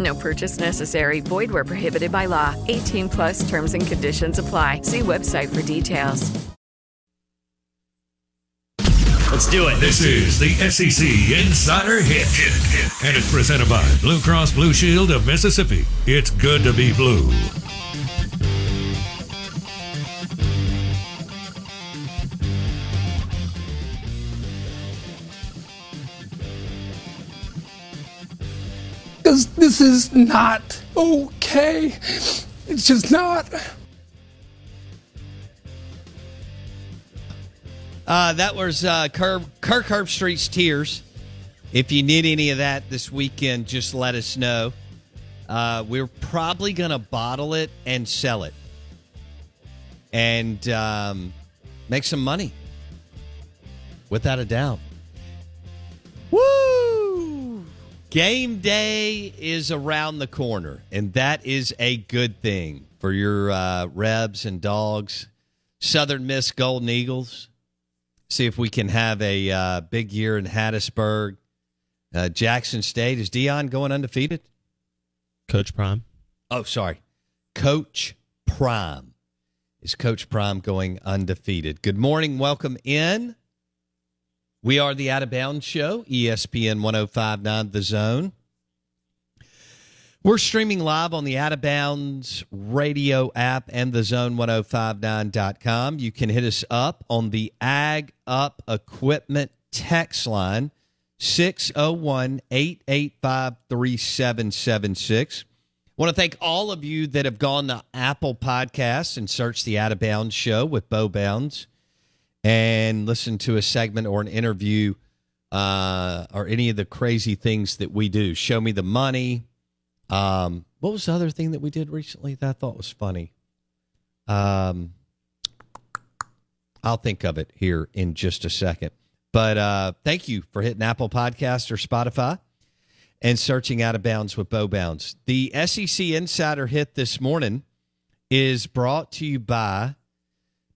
No purchase necessary. Void where prohibited by law. 18 plus terms and conditions apply. See website for details. Let's do it. This is the SEC Insider Hit. Hit, hit. And it's presented by Blue Cross Blue Shield of Mississippi. It's good to be blue. Because this is not okay. It's just not. Uh, that was uh, Kirk, Kirk Herbstreit's Tears. If you need any of that this weekend, just let us know. Uh, we're probably going to bottle it and sell it and um, make some money. Without a doubt. Woo! Game day is around the corner, and that is a good thing for your uh, Rebs and Dogs. Southern Miss Golden Eagles. See if we can have a uh, big year in Hattiesburg. Uh, Jackson State. Is Deion going undefeated? Coach Prime. Oh, sorry. Coach Prime. Is Coach Prime going undefeated? Good morning. Welcome in. We are the Out of Bounds Show, ESPN 1059 The Zone. We're streaming live on the Out of Bounds radio app and the zone1059.com. You can hit us up on the Ag Up Equipment text line 601 885 3776. want to thank all of you that have gone to Apple Podcasts and searched the Out of Bounds show with Bo Bounds and listen to a segment or an interview uh, or any of the crazy things that we do. Show me the money. Um, what was the other thing that we did recently that I thought was funny? Um, I'll think of it here in just a second. But uh, thank you for hitting Apple Podcast or Spotify and searching Out of Bounds with Bo Bounds. The SEC Insider Hit this morning is brought to you by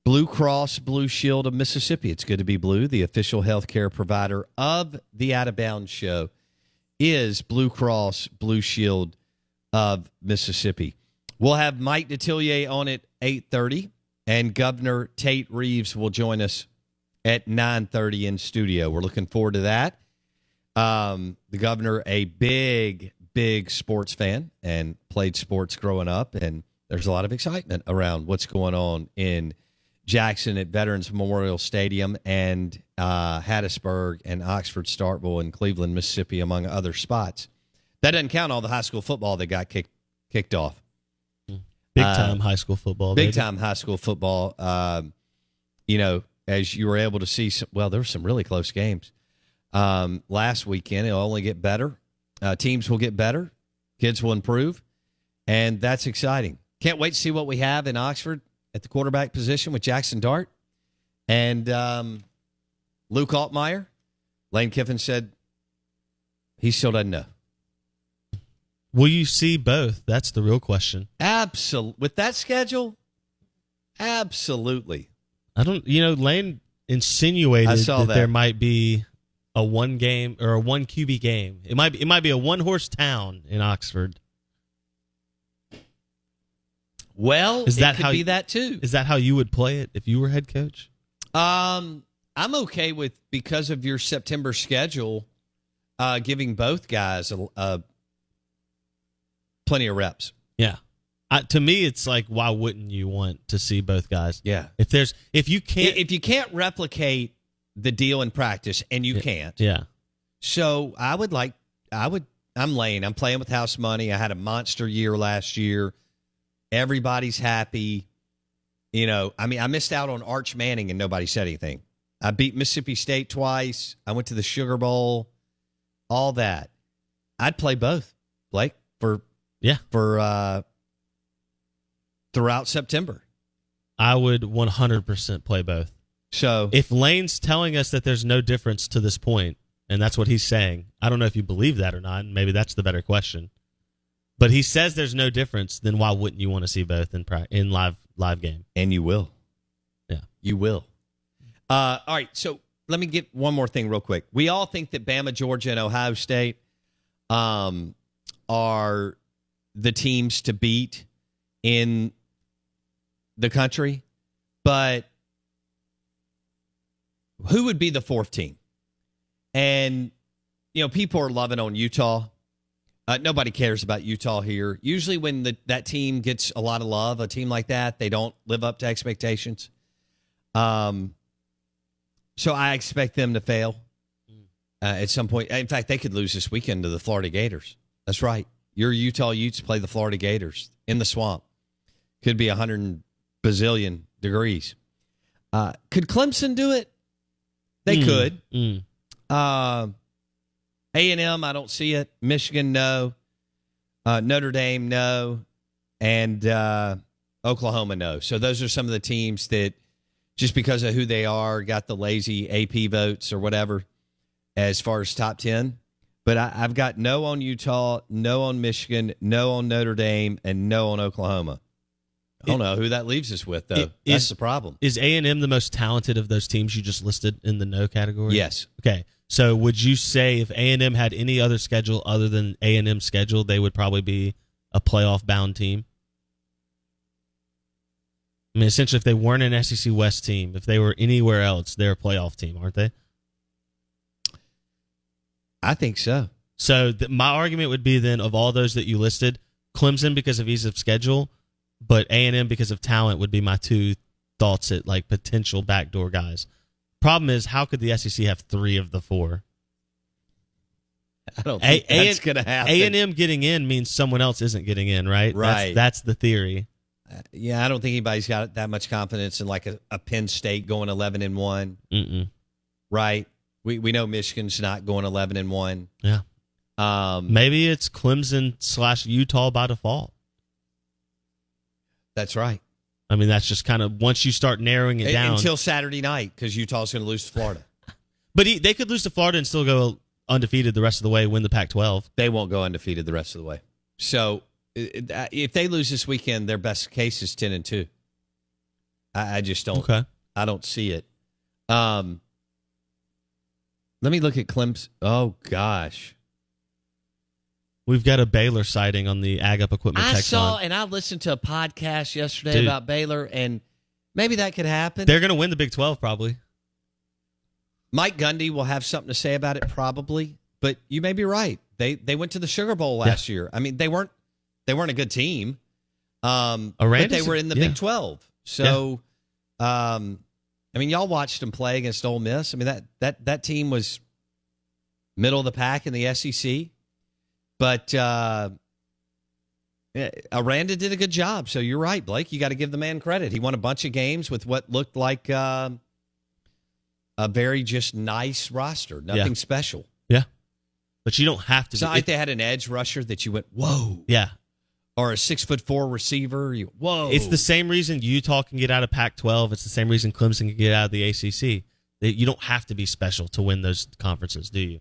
Blue Cross Blue Shield of Mississippi. It's good to be blue. The official healthcare provider of the Out of Bounds show is Blue Cross Blue Shield of Mississippi. We'll have Mike Detillier on at 8:30 and Governor Tate Reeves will join us at 9:30 in studio. We're looking forward to that. Um, the governor, a big, big sports fan and played sports growing up, and there's a lot of excitement around what's going on in Jackson at Veterans Memorial Stadium and uh, Hattiesburg and Oxford, Starkville, and Cleveland, Mississippi, among other spots. That doesn't count all the high school football that got kicked kicked off. Big time uh, high school football. Big baby. time high school football. Um, you know, as you were able to see, some, well, there were some really close games um, last weekend. It'll only get better. Uh, teams will get better. Kids will improve, and that's exciting. Can't wait to see what we have in Oxford at the quarterback position with Jackson Dart and um, Luke Altmaier. Lane Kiffin said he still doesn't know. Will you see both? That's the real question. Absolutely. With that schedule, absolutely. I don't. You know, Lane insinuated that, that. there might be a one game or a one QB game. It might be. It might be a one horse town in Oxford. Well, Is it that could how be that too? Is that how you would play it if you were head coach? Um, I'm okay with because of your September schedule, uh, giving both guys a, a plenty of reps. Yeah. I, to me, it's like, why wouldn't you want to see both guys? Yeah. If there's, if you can't, If you can't replicate the deal in practice, and you Yeah. can't, yeah, so I would like, I would, I'm laying, I'm playing with house money. I had a monster year last year. Everybody's happy. You know, I mean, I missed out on Arch Manning and nobody said anything. I beat Mississippi State twice. I went to the Sugar Bowl, all that. I'd play both, Blake, for yeah, for uh throughout September. I would 100% play both. So If Lane's telling us that there's no difference to this point, and that's what he's saying, I don't know if you believe that or not. and Maybe that's the better question. But he says there's no difference. Then why wouldn't you want to see both in pra- in live live game? and you will. Yeah. You will. Uh, all right. So let me get one more thing real quick. We all think that Bama, Georgia, and Ohio State um, are the teams to beat in the country, but who would be the fourth team? And you know, people are loving on Utah. Uh, nobody cares about Utah here. Usually, when the, that team gets a lot of love, a team like that, they don't live up to expectations. Um, so I expect them to fail uh, at some point. In fact, they could lose this weekend to the Florida Gators. That's right. Your Utah Utes play the Florida Gators in the swamp. Could be a hundred bazillion degrees. Uh, could Clemson do it? They Mm, could. mm. Uh, A and M, I don't see it. Michigan, no. Uh, Notre Dame, no, and uh, Oklahoma, no. So those are some of the teams that, just because of who they are, got the lazy AP votes or whatever, as far as top ten. But I, I've got no on Utah, no on Michigan, no on Notre Dame, and no on Oklahoma. I don't know who that leaves us with, though. It- That's is- the problem. Is A and M the most talented of those teams you just listed in the no category? Yes. Okay. So would you say if A and M had any other schedule other than A and M schedule, they would probably be a playoff bound team? I mean, essentially, if they weren't an SEC West team, if they were anywhere else, they're a playoff team, aren't they? I think so. So th- my argument would be then of all those that you listed, Clemson because of ease of schedule, but A and M because of talent would be my two thoughts at like potential backdoor guys. Problem is, how could the SEC have three of the four? I don't A think that's going to happen. A and M getting in means someone else isn't getting in, right? Right. That's, that's the theory. Yeah, I don't think anybody's got that much confidence in like a, a Penn State going eleven and one, Mm-mm. right? We we know Michigan's not going eleven and one. Yeah. Um, Maybe it's Clemson slash Utah by default. that's right. I mean, that's just kind of once you start narrowing it down. until Saturday night because Utah's going to lose to Florida. but he, they could lose to Florida and still go undefeated the rest of the way, win the Pac-12. They won't go undefeated the rest of the way. So i- if they lose this weekend, their best case is ten and two. I, I just don't. Okay. I don't see it. Um, let me look at Clemson. Oh gosh. We've got a Baylor sighting on the Ag Up Equipment I text saw and I listened to a podcast yesterday Dude. about Baylor, and maybe that could happen. They're going to win the Big 12 probably. Mike Gundy will have something to say about it, probably. But you may be right. They they went to the Sugar Bowl last year. I mean, they weren't they weren't a good team, um, but they were in the yeah. Big Twelve. So, um, I mean, y'all watched them play against Ole Miss. I mean that that that team was middle of the pack in the SEC, but uh, Aranda did a good job. So you're right, Blake. You got to give the man credit. He won a bunch of games with what looked like uh, a very just nice roster. Nothing Yeah. special. Yeah. But you don't have to It's not like it. they had an edge rusher that you went, whoa, Yeah. or a six foot four receiver. You whoa. It's the same reason Utah can get out of Pac-12. It's the same reason Clemson can get out of the ACC. You don't have to be special to win those conferences, do you?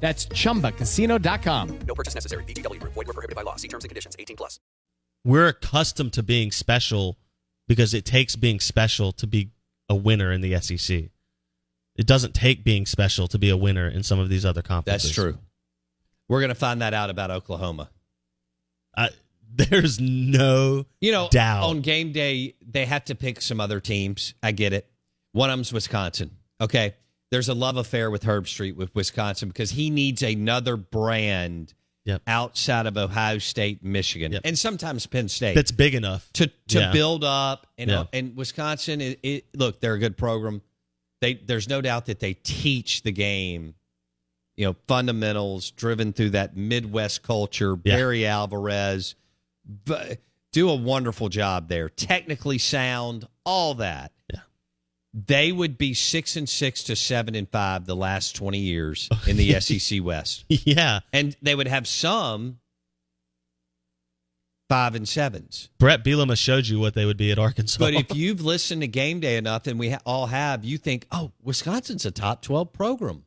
That's chumbacasino.com. No purchase necessary. VGW Group. Void were prohibited by law. See terms and conditions. 18 plus. We're accustomed to being special because it takes being special to be a winner in the SEC. It doesn't take being special to be a winner in some of these other conferences. That's true. We're going to find that out about Oklahoma. I, there's no You know, doubt. on game day, they have to pick some other teams. I get it. One of them's Wisconsin. Okay. There's a love affair with Herbstreit with Wisconsin because he needs another brand Yep. outside of Ohio State, Michigan, Yep. and sometimes Penn State. That's big enough to to Yeah. build up and Yeah. and Wisconsin it, it, look they're a good program they there's no doubt that they teach the game you know fundamentals driven through that Midwest culture Yeah. Barry Alvarez but do a wonderful job there technically sound all that. They would be 6 and 6 to 7 and 5 the last 20 years in the SEC West Yeah. and they would have some 5 and 7s Brett Bielema showed you what they would be at Arkansas. But if you've listened to game day enough, and we ha- all have, you think, oh, Wisconsin's a top 12 program.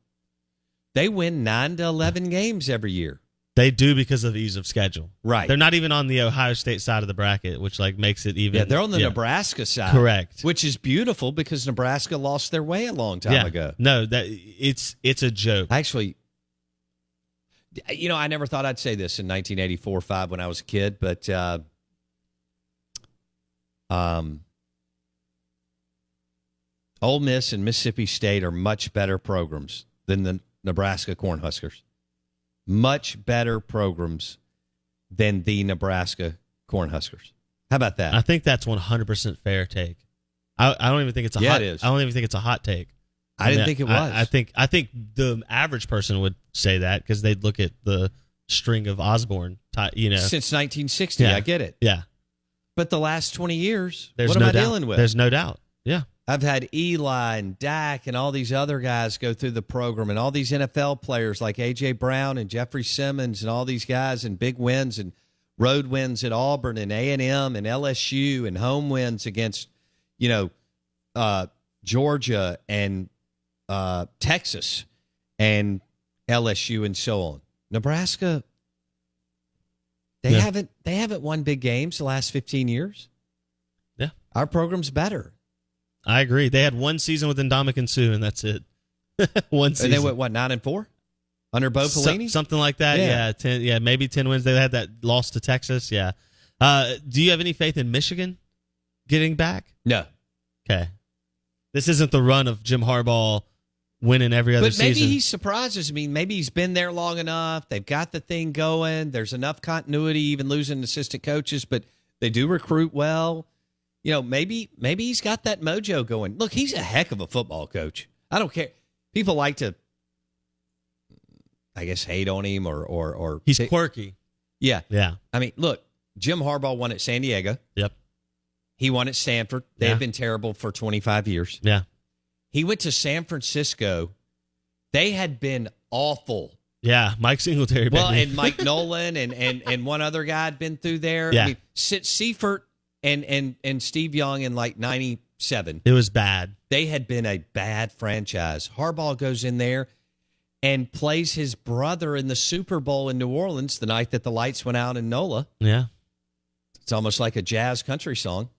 They win 9 to 11 games every year. They do because of ease of schedule. Right. They're not even on the Ohio State side of the bracket, which like makes it even Yeah, they're on the yeah. Nebraska side. Correct. Which is beautiful because Nebraska lost their way a long time yeah. ago. No, that it's it's a joke. Actually, you know, I never thought I'd say this in 1984 5 when I was a kid, but uh, um, Ole Miss and Mississippi State are much better programs than the Nebraska Cornhuskers. Much better programs than the Nebraska Cornhuskers. How about that? I think that's 100% fair take. I, I don't even think it's a Yeah, hot it is. I don't even think it's a hot take. I didn't mean, think it was. I, think I think the average person would say that because they'd look at the string of Osborne, you know. Since 1960, Yeah. I get it. yeah, But the last 20 years, there's what no am I doubt. dealing with? There's no doubt. Yeah, I've had Eli and Dak and all these other guys go through the program, and all these NFL players like AJ Brown and Jeffrey Simmons and all these guys and big wins and road wins at Auburn and A and M and LSU and home wins against you know uh, Georgia and uh, Texas and LSU and so on. Nebraska, they Yeah. haven't they haven't won big games the last fifteen years. Yeah. our program's better. I agree. They had one season with Ndamukong Suh, and that's it. one season. And they went what nine and four under Bo So- Pelini. something like that. Yeah. Yeah. ten. Yeah, maybe ten wins. They had that loss to Texas. Yeah. Uh, do you have any faith in Michigan getting back? no, Okay. This isn't the run of Jim Harbaugh winning every other season. but maybe season. he surprises me. Maybe he's been there long enough. They've got the thing going. There's enough continuity, even losing assistant coaches, but they do recruit well. You know, maybe maybe he's got that mojo going. Look, he's a heck of a football coach. I don't care. People like to, I guess, hate on him or or or He's quirky. yeah. Yeah. I mean, look, Jim Harbaugh won at San Diego. Yep. He won at Stanford. They Yeah. have been terrible for 25 years. Yeah. He went to San Francisco. They had been awful Yeah, Mike Singletary. Well, and Mike Nolan and, and and one other guy had been through there. Yeah. I mean, Seifert and and and Steve Young in like '97. it was bad. They had been a bad franchise. Harbaugh goes in there and plays his brother in the Super Bowl in New Orleans the night that the lights went out in NOLA. Yeah. It's almost like a jazz country song.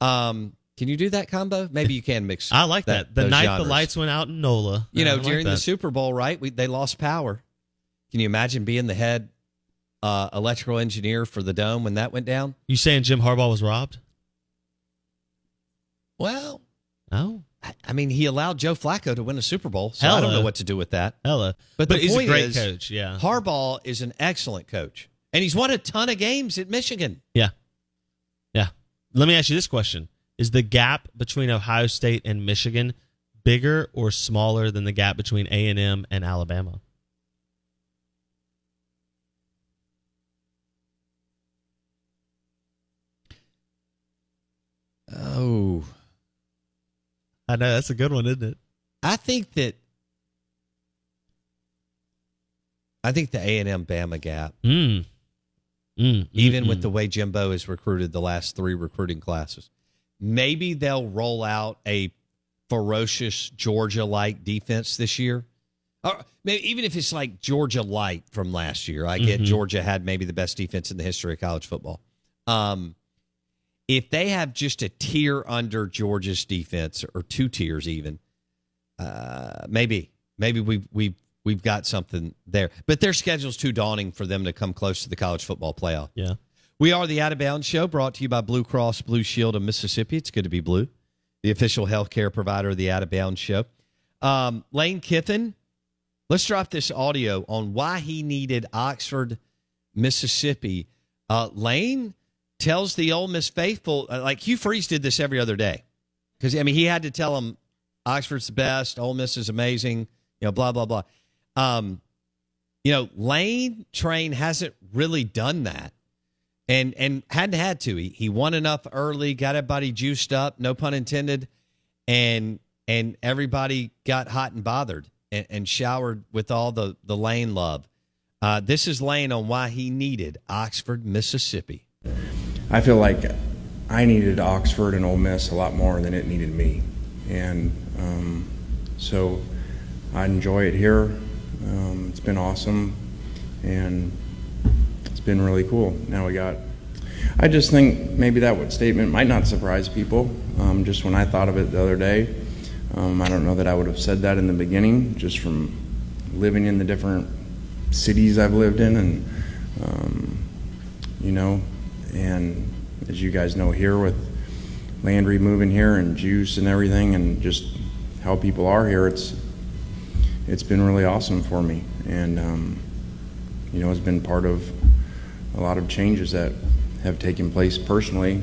Um, can you do that combo? Maybe you can mix. I like that. The night genres. the lights went out in NOLA. You know, I like during the. Super Bowl, right? We, they lost power. Can you imagine being the head uh, electrical engineer for the dome when that went down? You saying Jim Harbaugh was robbed? Well, Oh, I, I mean, he allowed Joe Flacco to win a Super Bowl, so I don't know what to do with that. hella. But, But, the he's point a great is, coach. Yeah. Harbaugh is an excellent coach, and he's won a ton of games at Michigan. Yeah. Yeah. Let me ask you this question. Is the gap between Ohio State and Michigan bigger or smaller than the gap between A&M and Alabama? Oh, I know that's a good one, isn't it? I think that I think the A and M Bama gap, Mm. Mm. even mm, with mm. the way Jimbo has recruited the last three recruiting classes, maybe they'll roll out a ferocious Georgia like defense this year. Or maybe even if it's like Georgia light from last year. I get Mhm. Georgia had maybe the best defense in the history of college football. Um, if they have just a tier under Georgia's defense or two tiers even, uh, maybe maybe we we we've got something there. But their schedule's too daunting for them to come close to the college football playoff. Yeah. We are the Out of Bounds Show, brought to you by Blue Cross Blue Shield of Mississippi. It's good to be blue, the official healthcare provider of the Out of Bounds Show. Um, Lane Kiffin, let's drop this audio on why he needed Oxford, Mississippi. Uh, Lane tells the Ole Miss faithful, uh, like Hugh Freeze did this every other day, because I mean he had to tell them Oxford's the best, Ole Miss is amazing, you know, blah blah blah. Um, you know, Lane Train hasn't really done that and and hadn't had to. He he won enough early, got everybody juiced up, no pun intended, and and everybody got hot and bothered and, and showered with all the the Lane love. Uh, this is Lane on why he needed Oxford, Mississippi. I feel like I needed Oxford and Ole Miss a lot more than it needed me, and um, so I enjoy it here. Um, it's been awesome, and it's been really cool. Now we got. I just think maybe that statement might not surprise people. Um, just when I thought of it the other day, um, I don't know that I would have said that in the beginning, just from living in the different cities I've lived in, and um, you know, and as you guys know here with Landry moving here and Juice and everything, and just how people are here, it's it's been really awesome for me, and um, you know, it's been part of a lot of changes that have taken place personally.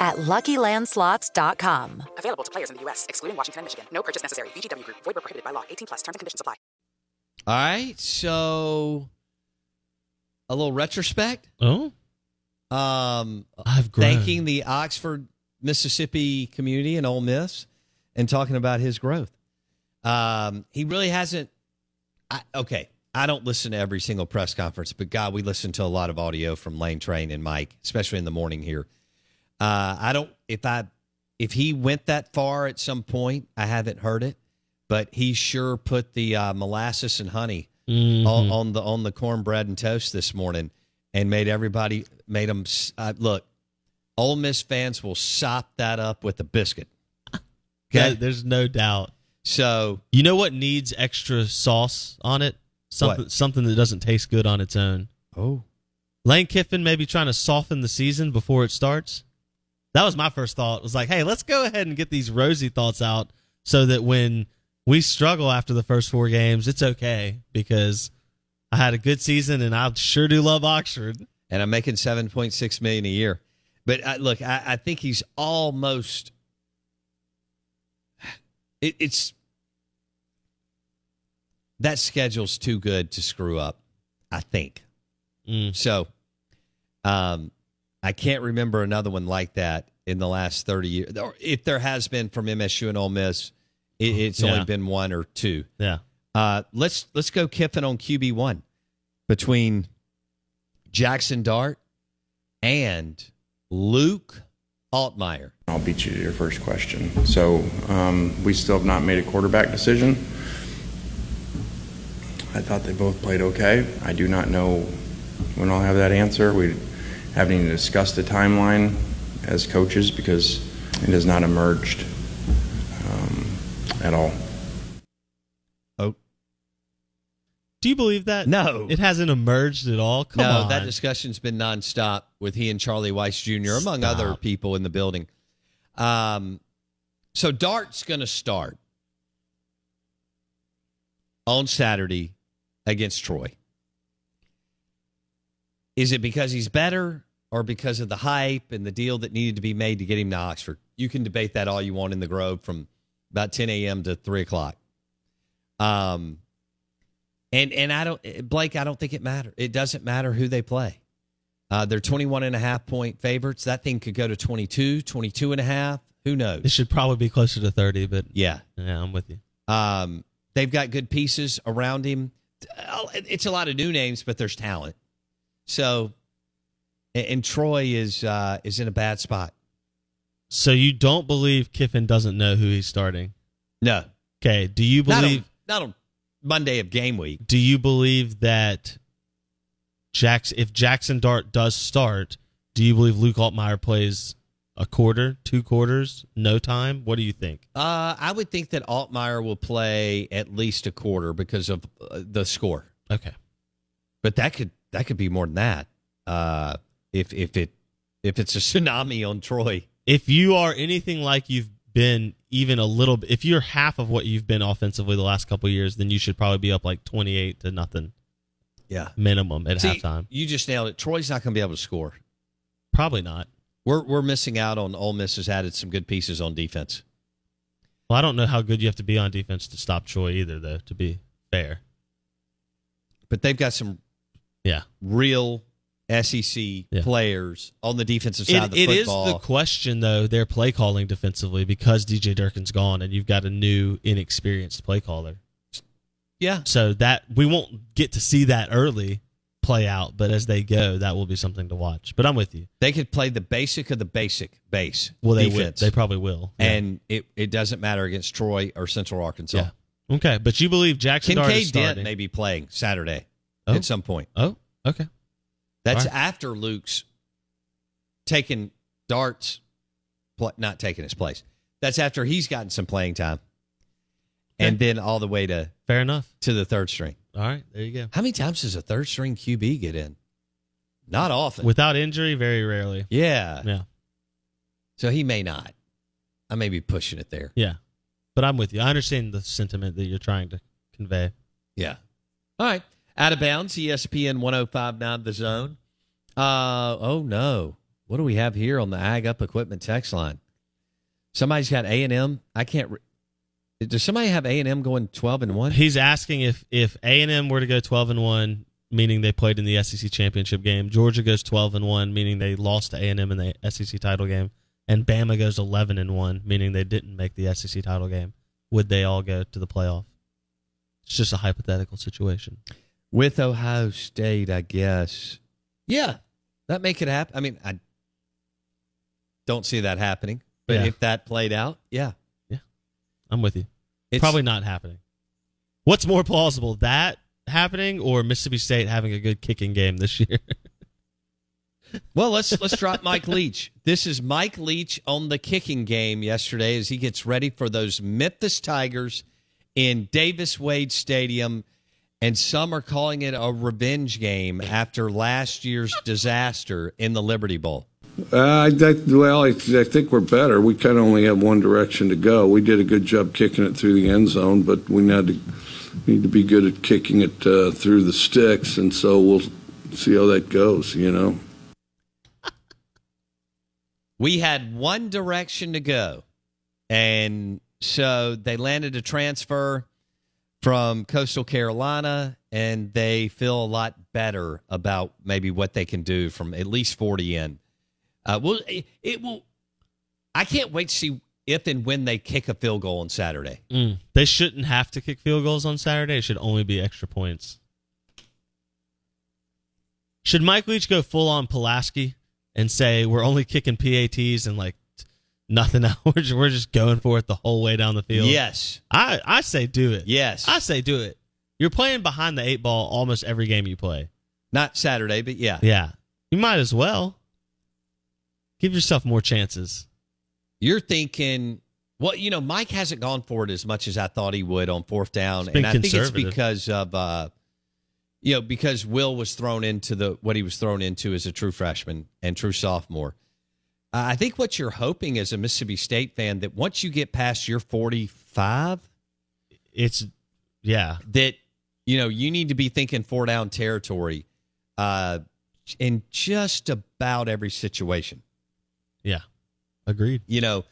at LuckyLandSlots.com. Available to players in the U.S., excluding Washington and Michigan. No purchase necessary. VGW Group. Void where prohibited by law. 18 plus. Terms and conditions apply. All right, so a little retrospect. Oh, um, I've grown. thanking the Oxford, Mississippi community and Ole Miss and talking about his growth. Um, he really hasn't. I, okay, I don't listen to every single press conference, but God, we listen to a lot of audio from Lane Train and Mike, especially in the morning here. Uh, I don't if I if he went that far at some point, I haven't heard it, but he sure put the uh, molasses and honey Mhm. on, on the on the cornbread and toast this morning, and made everybody made them uh, look. Ole Miss fans will sop that up with a biscuit. Yeah, there's no doubt. So You know what needs extra sauce on it? Something What? something that doesn't taste good on its own. Oh. Lane Kiffin maybe trying to soften the season before it starts. That was my first thought. It was like, hey, let's go ahead and get these rosy thoughts out so that when we struggle after the first four games, it's okay because I had a good season and I sure do love Oxford. and I'm making seven point six million a year. But uh, look, I, I think he's almost. It, it's that schedule's too good to screw up. I think Mm. so. Um, I can't remember another one like that in the last thirty years. If there has been from MSU and Ole Miss, it, it's Yeah. only been one or two. Yeah. Uh, let's let's go Kiffin on QB one between Jackson Dart and Luke Altmaier. I'll beat you to your first question. So um, we still have not made a quarterback decision. I thought they both played okay. I do not know when I'll have that answer. We haven't discuss the timeline as coaches because it has not emerged um, at all. Oh, Do you believe that? No. It hasn't emerged at all? Come no, on. that discussion's been nonstop with he and Charlie Weis Jr. among other people in the building. Um, so Dart's going to start on Saturday against Troy. Is it because he's better or because of the hype and the deal that needed to be made to get him to Oxford? You can debate that all you want in the Grove from about 10 a.m. to 3 o'clock. Um, and and I don't Blake, I don't think it matters. It doesn't matter who they play. Uh, they're 21 and a half point favorites. That thing could go to 22, 22 and a half. Who knows? it should probably be closer to 30, but Yeah. yeah, I'm with you. Um, they've got good pieces around him. It's a lot of new names, but there's talent. So, and, and Troy is uh, is in a bad spot. So you don't believe Kiffin doesn't know who he's starting? No, Okay. Do you not believe on, not on Monday of game week. do you believe that Jackson if Jackson Dart does start, do you believe Luke Altmaier plays a quarter, two quarters, no time? What do you think? Uh, I would think that Altmaier will play at least a quarter because of uh, the score. Okay. But that could that could be more than that. Uh, if if it if it's a tsunami on Troy. If you are anything like you've been even a little bit if you're half of what you've been offensively the last couple of years, then you should probably be up like 28 to nothing Yeah. minimum at See, halftime. You just nailed it. Troy's not going to be able to score. Probably not. We're we're missing out on Ole Miss has added some good pieces on defense. Well, I don't know how good you have to be on defense to stop Troy either though, to be fair. But they've got some Yeah. real SEC players on the defensive side It, of the it is football. the question though, their play calling defensively because DJ Durkin's gone and you've got a new inexperienced play caller. yeah. So that we won't get to see that early play out, but as they go, that will be something to watch. But I'm with you. They could play the basic of the basic base. Well, they will. They probably will. Yeah. And it, it doesn't matter against Troy or Central Arkansas. Yeah. Okay, but you believe Jackson Dart is Kinkead Dent may be playing Saturday Oh. at some point. Oh, okay. That's right. after Luke's taking Dart's, pl- not taking his place. That's after he's gotten some playing time, and then all the way to Fair enough. to the third string. All right, there you go. How many times does a third string QB get in? Not often. Without injury, very rarely. yeah. Yeah. So he may not. I may be pushing it there. Yeah. But I'm with you. I understand the sentiment that you're trying to convey. Yeah. All right. Out of bounds, ESPN 1059 The Zone. Uh, oh, no. What do we have here on the Ag Up Equipment text line? Somebody's got A&M. I can't. Re- Does somebody have A&M going 12 and 1? He's asking if if A and M were to go 12 and one, meaning they played in the SEC championship game. Georgia goes 12 and 1, meaning they lost to A&M in the SEC title game, and Bama goes 11 and 1, meaning they didn't make the SEC title game. Would they all go to the playoff? It's just a hypothetical situation. With Ohio State, I guess. Yeah, that make it happen. I mean, I don't see that happening, but Yeah. if that played out, yeah. Yeah, I'm with you. It's- Probably not happening. What's more plausible, that happening or Mississippi State having a good kicking game this year? Well, let's let's drop Mike Leach. This is Mike Leach on the kicking game yesterday as he gets ready for those Memphis Tigers in Davis Wade Stadium, and some are calling it a revenge game after last year's disaster in the Liberty Bowl. Uh, I, well, I, I think we're better. We kind of only have one direction to go. We did a good job kicking it through the end zone, but we need to need to be good at kicking it uh, through the sticks, and so we'll see how that goes. You know. We had one direction to go. And so they landed a transfer from Coastal Carolina, and they feel a lot better about maybe what they can do from at least 40 in. Uh, well, it, it will. I can't wait to see if and when they kick a field goal on Saturday. Mm. They shouldn't have to kick field goals on Saturday. It should only be extra points. Should Mike Leach go full on Pulaski and say we're only kicking PATs and like nothing else? We're just, we're just going for it the whole way down the field. Yes. I I say do it. Yes. I say do it. You're playing behind the eight ball almost every game you play. Not Saturday, but yeah. Yeah, you might as well give yourself more chances. You're thinking, well, you know, Mike hasn't gone for it as much as I thought he would on fourth down, and I think it's because of, uh, you know, because Will was thrown into the what he was thrown into as a true freshman and true sophomore. Uh, I think what you're hoping as a Mississippi State fan that once you get past your 45, it's yeah that you know you need to be thinking four down territory, uh, in just about every situation. Yeah, agreed. You know,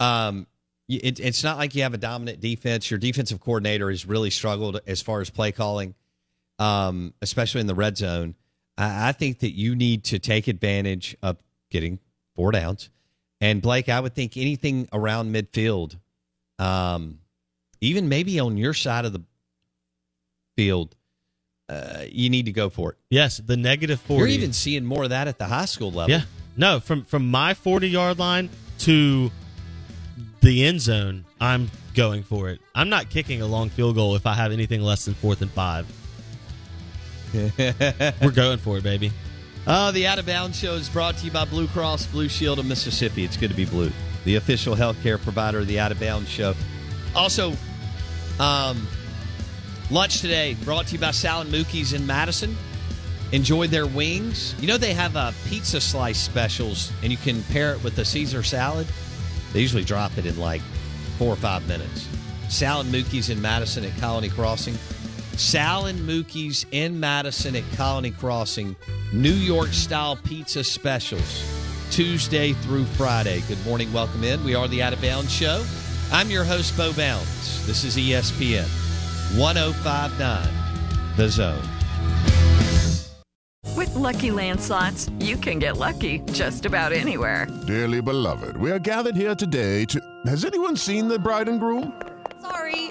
um, it, it's not like you have a dominant defense. Your defensive coordinator has really struggled as far as play calling, um, especially in the red zone. I, I think that you need to take advantage of getting four downs. And Blake, I would think anything around midfield, um, even maybe on your side of the field, uh, you need to go for it. Yes, the negative 40. You're even seeing more of that at the high school level. Yeah. No, from from my 40 yard line to the end zone, I'm going for it. I'm not kicking a long field goal if I have anything less than fourth and five. We're going for it, baby. Oh, the Out of Bounds Show is brought to you by Blue Cross Blue Shield of Mississippi. It's good to be blue, the official healthcare provider of the Out of Bounds Show. Also, um, lunch today brought to you by Sal and Mookie's in Madison. Enjoy their wings. You know they have uh, pizza slice specials, and you can pair it with a Caesar salad. They usually drop it in like four or five minutes. Sal and Mookie's in Madison at Colony Crossing. Sal and Mookie's in Madison at Colony Crossing. New York style pizza specials. Tuesday through Friday. Good morning. Welcome in. We are the Out of Bounds Show. I'm your host, Bo Bounds. This is ESPN 1059 The Zone. With Lucky Land slots, you can get lucky just about anywhere. Dearly beloved, we are gathered here today to. Has anyone seen the bride and groom? Sorry,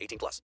18 plus.